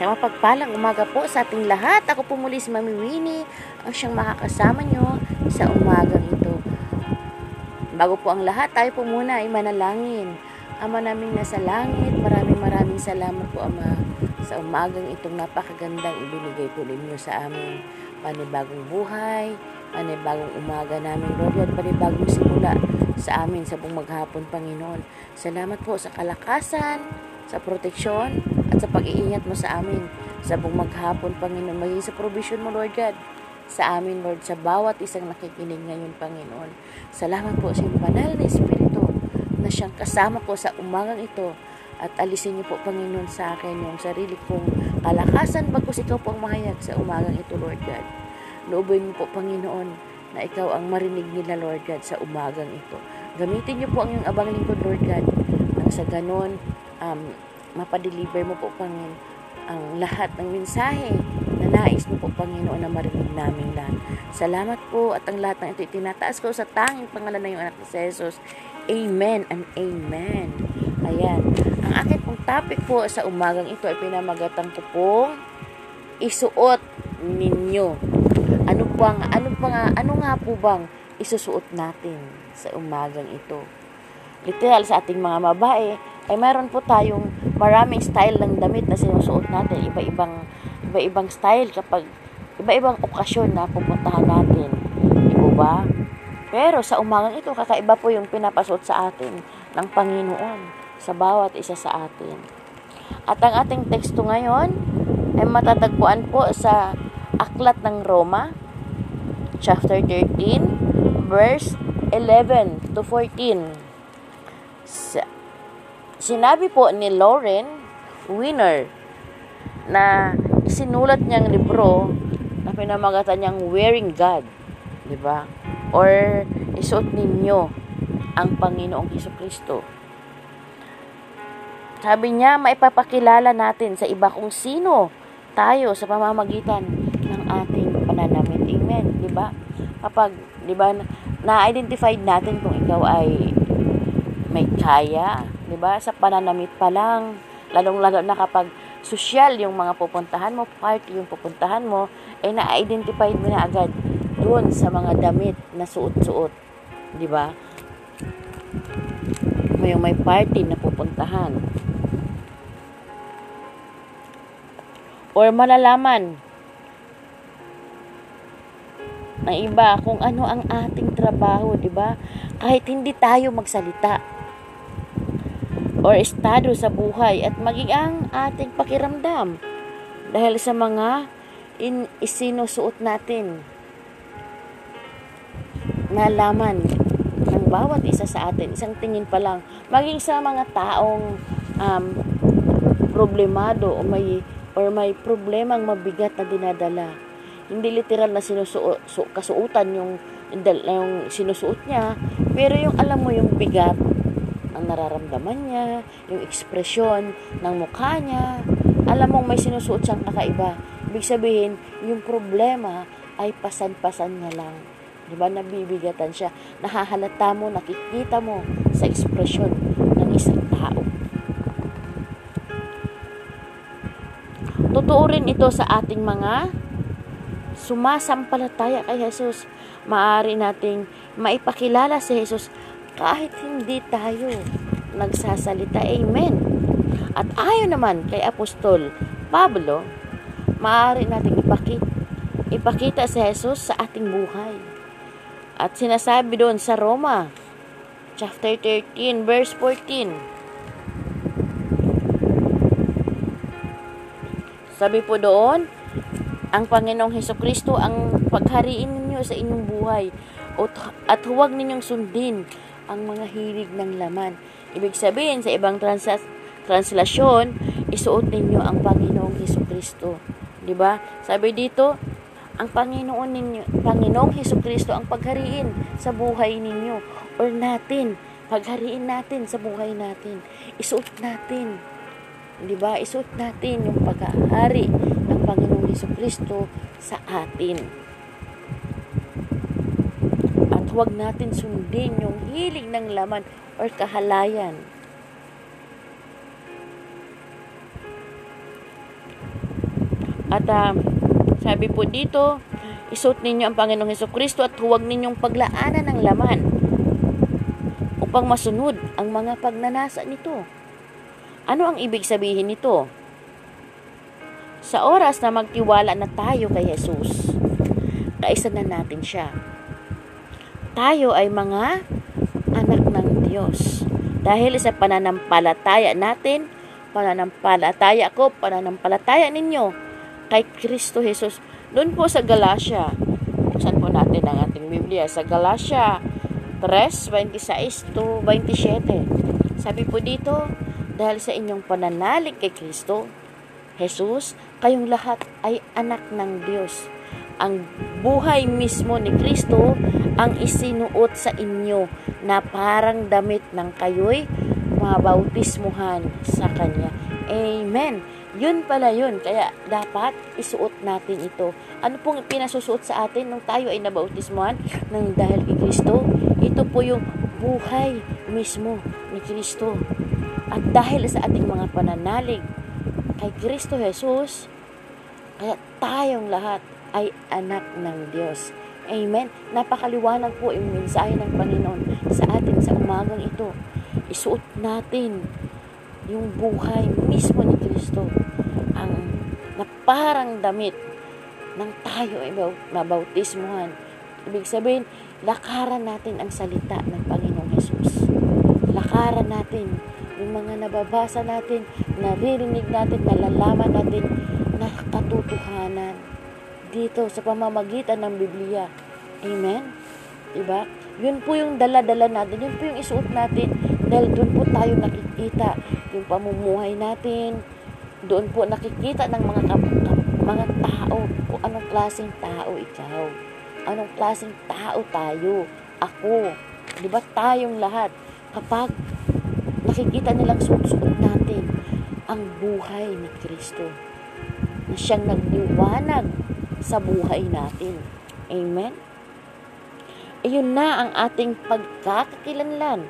Sa mapagpalang umaga po sa ating lahat. Ako po muli si Mami Winnie, ang siyang makakasama nyo sa umagang ito. Bago po ang lahat, tayo po muna ay manalangin. Ama naming nasa langit, maraming maraming salamat po Ama sa umagang itong napakagandang ibinigay po ninyo sa amin. Panibagong buhay, panibagong umaga namin, Lord, at panibagong simula sa amin sa buong maghapon, Panginoon. Salamat po sa kalakasan, sa proteksyon, at sa pag-iingat mo sa amin sa buong maghapon, Panginoon. Maging sa provision mo, Lord God, sa amin, Lord, sa bawat isang nakikinig ngayon, Panginoon. Salamat po sa iyong banal na Espiritu na siyang kasama ko sa umagang ito at alisin niyo po, Panginoon, sa akin yung sarili kong kalakasan bagkus ikaw po ang mahayag sa umagang ito, Lord God. Loobin niyo po, Panginoon, na ikaw ang marinig nila, Lord God, sa umagang ito. Gamitin niyo po ang iyong abang lingkod, Lord God, nang sa ganon, um, mapadeliver mo po, Panginoon, ang lahat ng mensahe na nais mo po, Panginoon, na marinig namin lahat. Salamat po at ang lahat ng ito itinataas ko sa tanging pangalan ng iyong anak ni Jesus. Amen and Amen. Ayan. Ang akin pong topic po sa umagang ito ay pinamagatang ko pong isuot ninyo. Ano bang, ano pa nga, ano nga po bang isusuot natin sa umagang ito? Literal sa ating mga babae, ay meron po tayong maraming style ng damit na sinusuot natin. Iba-ibang, iba-ibang style kapag iba-ibang okasyon na pupuntahan natin. Di po ba? Pero sa umagang ito, kakaiba po yung pinapasuot sa atin ng Panginoon sa bawat isa sa atin. At ang ating teksto ngayon ay matatagpuan po sa Aklat ng Roma, chapter 13, verse 11 to 14. Sa, sinabi po ni Lauren Winner na sinulat niyang libro na pinamagatan niyang Wearing God, di ba? Or isuot ninyo ang Panginoong Heso Kristo. Sabi niya, maipapakilala natin sa iba kung sino tayo sa pamamagitan ng ating pananamit. Amen. Di ba? Kapag, di ba, na-identified natin kung ikaw ay may kaya, ba? Sa pananamit pa lang, lalong-lalo na kapag social yung mga pupuntahan mo, party yung pupuntahan mo, ay na-identified mo na agad doon sa mga damit na suot-suot. Di ba? May may party na pupuntahan. Or malalaman ng iba kung ano ang ating trabaho, di ba? Kahit hindi tayo magsalita or estado sa buhay at maging ang ating pakiramdam dahil sa mga in, isinusuot natin nalaman ng bawat isa sa atin, isang tingin pa lang, maging sa mga taong um, problemado o may or may problemang mabigat na dinadala. Hindi literal na sinusuot, su, kasuutan yung, yung sinusuot niya, pero yung alam mo yung bigat ang nararamdaman niya, yung ekspresyon ng mukha niya, alam mong may sinusuot siyang kakaiba. Ibig sabihin, yung problema ay pasan-pasan niya lang. Di ba? Nabibigatan siya. Nahahalata mo, nakikita mo sa ekspresyon ng isang tao. Totoo rin ito sa ating mga sumasampalataya kay Jesus. Maari nating maipakilala si Jesus kahit hindi tayo nagsasalita. Amen. At ayon naman kay Apostol Pablo, maaari nating ipakita, ipakita si Jesus sa ating buhay. At sinasabi doon sa Roma, chapter 13, verse 14. Sabi po doon, ang Panginoong Heso Kristo ang paghariin ninyo sa inyong buhay at huwag ninyong sundin ang mga hilig ng laman. Ibig sabihin, sa ibang trans- translasyon, isuot ninyo ang Panginoong Heso Kristo. ba? Sabi dito, ang Panginoon ninyo, Panginoong Heso Kristo ang paghariin sa buhay ninyo or natin, paghariin natin sa buhay natin. Isuot natin. 'Di ba? Isuot natin yung paghahari ng Panginoong Heso Kristo sa atin. Huwag natin sundin yung hiling ng laman or kahalayan. At uh, sabi po dito, isuot ninyo ang Panginoong Heso Kristo at huwag ninyong paglaanan ng laman upang masunod ang mga pagnanasa nito. Ano ang ibig sabihin nito? Sa oras na magtiwala na tayo kay Jesus, kaisa na natin siya. Tayo ay mga anak ng Diyos. Dahil sa pananampalataya natin, pananampalataya ko, pananampalataya ninyo kay Kristo Jesus. Doon po sa Galacia, saan po natin ang ating Biblia? Sa Galacia 3, 26 to 27. Sabi po dito, dahil sa inyong pananalig kay Kristo, Jesus, kayong lahat ay anak ng Diyos. Ang buhay mismo ni Kristo ang isinuot sa inyo na parang damit ng kayo'y mabautismuhan sa Kanya. Amen. Yun pala yun. Kaya dapat isuot natin ito. Ano pong pinasusuot sa atin nung tayo ay nabautismuhan ng dahil kay Kristo? Ito po yung buhay mismo ni Kristo. At dahil sa ating mga pananalig kay Kristo Jesus, kaya tayong lahat ay anak ng Diyos. Amen. Napakaliwanag po yung mensahe ng Panginoon sa atin sa umagang ito. Isuot natin yung buhay mismo ni Kristo. Ang na parang damit ng tayo ay mabautismuhan. Ibig sabihin, lakaran natin ang salita ng Panginoong Yesus. Lakaran natin yung mga nababasa natin, naririnig natin, nalalaman natin dito sa pamamagitan ng Biblia. Amen? Diba? Yun po yung dala-dala natin, yun po yung isuot natin dahil doon po tayo nakikita yung pamumuhay natin, doon po nakikita ng mga kap- mga tao kung anong klaseng tao ikaw. Anong klaseng tao tayo? Ako. Di ba tayong lahat? Kapag nakikita nilang suot-suot natin ang buhay ni Kristo na siyang nagliwanag sa buhay natin. Amen? Iyon na ang ating pagkakakilanlan.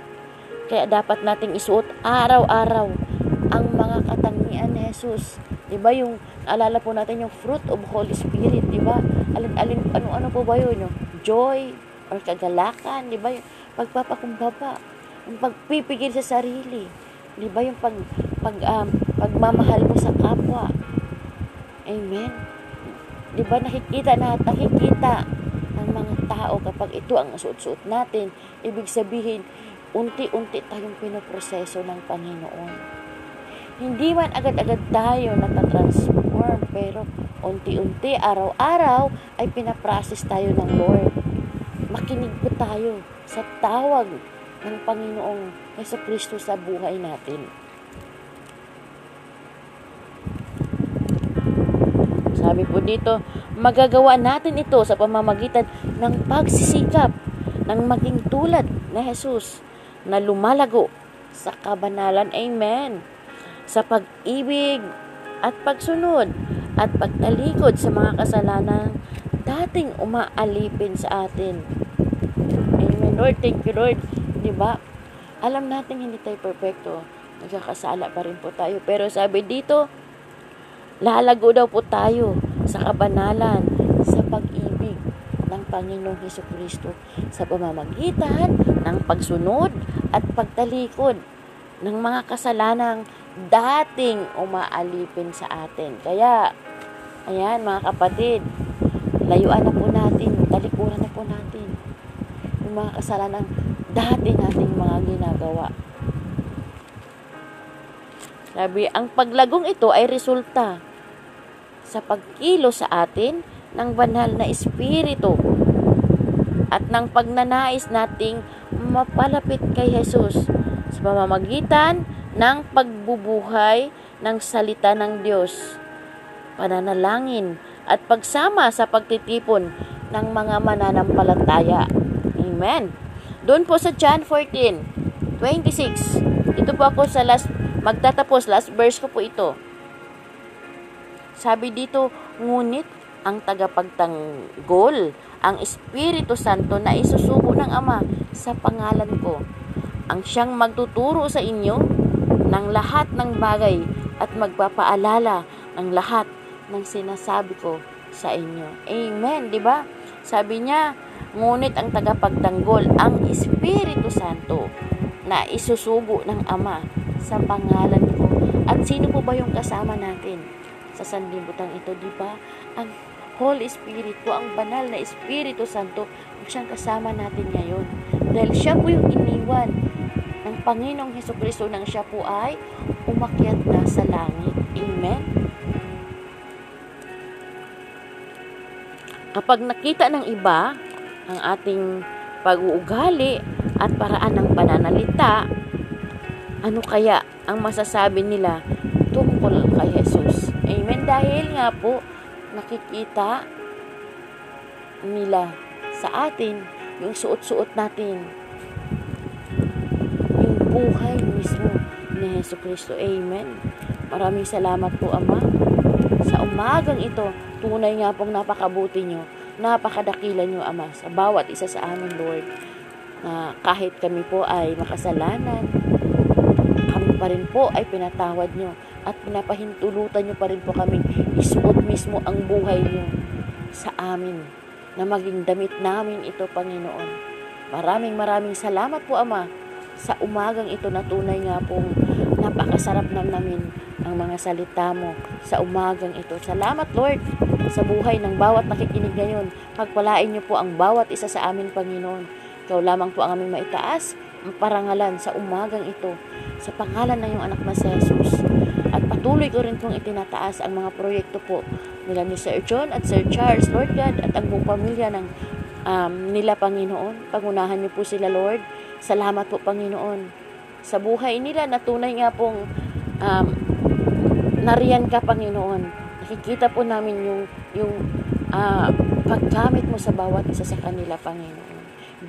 Kaya dapat nating isuot araw-araw ang mga katangian ni Jesus. 'Di ba yung alala po natin yung fruit of Holy Spirit, 'di ba? Alin-alin ano-ano po ba yun? Yung joy or kagalakan, 'di ba? Yung pagpapakumbaba, yung pagpipigil sa sarili, 'di ba? Yung pag pag um, pagmamahal mo sa kapwa. Amen. 'Di ba nakikita na nakikita ng mga tao kapag ito ang suot-suot natin, ibig sabihin unti-unti tayong pinoproseso ng Panginoon. Hindi man agad-agad tayo natatransform, pero unti-unti, araw-araw, ay pinaprocess tayo ng Lord. Makinig po tayo sa tawag ng Panginoong Yeso Kristo sa buhay natin. Sabi po dito, magagawa natin ito sa pamamagitan ng pagsisikap ng maging tulad na Jesus na lumalago sa kabanalan. Amen. Sa pag-ibig at pagsunod at pagtalikod sa mga kasalanan dating umaalipin sa atin. Amen. Lord, thank you, Lord. Ba? Alam natin hindi tayo perfecto. Nagkakasala pa rin po tayo. Pero sabi dito, lalago daw po tayo sa kabanalan, sa pag-ibig ng Panginoong Heso Kristo sa pamamagitan ng pagsunod at pagtalikod ng mga kasalanang dating umaalipin sa atin. Kaya, ayan mga kapatid, layuan na po natin, talikuran na po natin yung mga kasalanang dati nating mga ginagawa. Sabi, ang paglagong ito ay resulta sa pagkilo sa atin ng banal na espiritu at ng pagnanais nating mapalapit kay Jesus sa pamamagitan ng pagbubuhay ng salita ng Diyos, pananalangin at pagsama sa pagtitipon ng mga mananampalataya. Amen. Doon po sa John 14, 26. Ito po ako sa last, magtatapos, last verse ko po ito. Sabi dito, ngunit ang tagapagtanggol, ang Espiritu Santo na isusuko ng Ama sa pangalan ko. Ang siyang magtuturo sa inyo ng lahat ng bagay at magpapaalala ng lahat ng sinasabi ko sa inyo. Amen, di ba? Sabi niya, ngunit ang tagapagtanggol, ang Espiritu Santo, na isusugo ng Ama sa pangalan ko. At sino po ba yung kasama natin sa sanlibutan ito, di ba? Ang Holy Spirit po, ang banal na Espiritu Santo, siyang kasama natin ngayon. Dahil siya po yung iniwan ng Panginoong Heso Kristo nang siya po ay umakyat na sa langit. Amen? Kapag nakita ng iba ang ating pag-uugali at paraan ng pananalita, ano kaya ang masasabi nila tungkol kay Jesus? Amen? Dahil nga po, nakikita nila sa atin yung suot-suot natin yung buhay mismo ni Yesu Kristo. Amen. Maraming salamat po, Ama. Sa umagang ito, tunay nga pong napakabuti nyo, napakadakila nyo, Ama, sa bawat isa sa amin, Lord, na kahit kami po ay makasalanan, kami pa rin po ay pinatawad nyo at pinapahintulutan nyo pa rin po kami isuot mismo ang buhay nyo sa amin na maging damit namin ito, Panginoon. Maraming maraming salamat po, Ama, sa umagang ito na tunay nga pong napakasarap na namin ang mga salita mo sa umagang ito. Salamat, Lord, sa buhay ng bawat nakikinig ngayon. Pagpalain niyo po ang bawat isa sa amin, Panginoon. Ikaw lamang po ang aming maitaas, ang parangalan sa umagang ito, sa pangalan ng iyong anak na si Jesus. At patuloy ko rin pong itinataas ang mga proyekto po nila ni Sir John at Sir Charles, Lord God, at ang buong pamilya ng um, nila, Panginoon. Pagunahan niyo po sila, Lord. Salamat po, Panginoon. Sa buhay nila, na tunay nga pong um, nariyan ka, Panginoon. Nakikita po namin yung, yung uh, paggamit mo sa bawat isa sa kanila, Panginoon.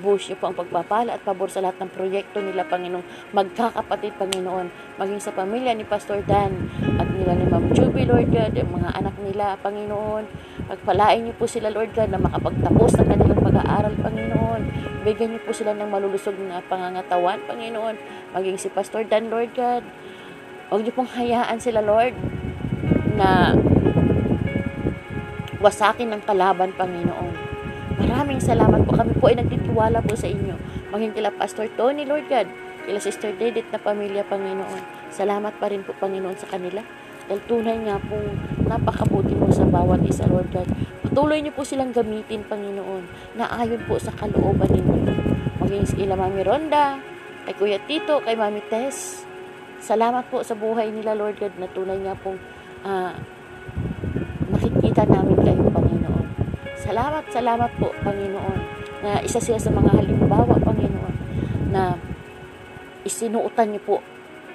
Bush niyo po ang pagpapala at pabor sa lahat ng proyekto nila, Panginoon. Magkakapatid, Panginoon. Maging sa pamilya ni Pastor Dan at nila ni Ma'am Juby, Lord God, ang mga anak nila, Panginoon. Pagpalain niyo po sila, Lord God, na makapagtapos ng kanilang pag-aaral, Panginoon. Bigyan niyo po sila ng malulusog na pangangatawan, Panginoon. Maging si Pastor Dan, Lord God. Huwag niyo pong hayaan sila, Lord, na wasakin ng kalaban, Panginoon. Maraming salamat po. Kami po ay nagtitiwala po sa inyo. Maging kila Pastor Tony, Lord God, kila Sister Dedit na pamilya, Panginoon. Salamat pa rin po, Panginoon, sa kanila. Dahil tunay nga po, napakabuti mo sa bawat isa, Lord God. Patuloy niyo po silang gamitin, Panginoon, na ayon po sa kalooban ninyo. Maging kila Mami Ronda, kay Kuya Tito, kay Mami Tess. Salamat po sa buhay nila, Lord God, na tunay nga pong uh, nakikita namin kayo. Salamat, salamat po, Panginoon, na isa sila sa mga halimbawa, Panginoon, na isinuutan niyo po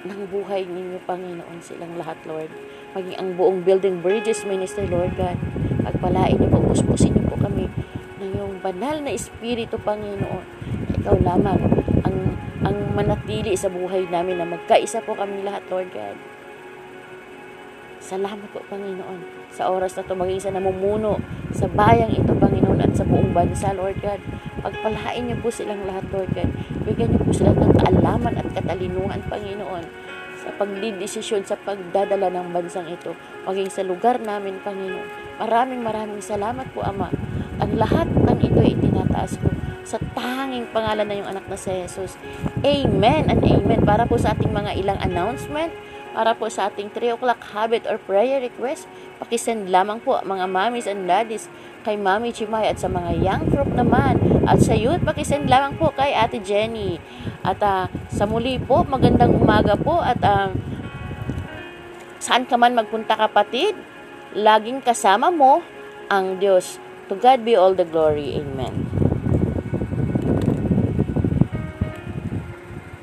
ng buhay ninyo, Panginoon, silang lahat, Lord. Maging ang buong Building Bridges Ministry, Lord God. Pagpalain niyo po, puspusin niyo po kami ng iyong banal na Espiritu, Panginoon. Ikaw lamang ang, ang manatili sa buhay namin na magkaisa po kami lahat, Lord God. Salamat po, Panginoon, sa oras na maging sa namumuno sa bayang ito, Panginoon, at sa buong bansa, Lord God. Pagpalain niyo po silang lahat, Lord God. Bigyan niyo po sila ng kaalaman at katalinuhan, Panginoon, sa pagdidesisyon sa pagdadala ng bansang ito, maging sa lugar namin, Panginoon. Maraming maraming salamat po, Ama. Ang lahat ng ito ay tinataas ko sa tanging pangalan na yung anak na si Jesus. Amen and amen. Para po sa ating mga ilang announcement, para po sa ating 3 o'clock habit or prayer request, pakisend lamang po mga mommies and daddies kay Mami Chimay at sa mga young group naman. At sa youth, pakisend lamang po kay Ate Jenny. At uh, sa muli po, magandang umaga po at uh, saan ka man magpunta kapatid, laging kasama mo ang Diyos. To God be all the glory. Amen.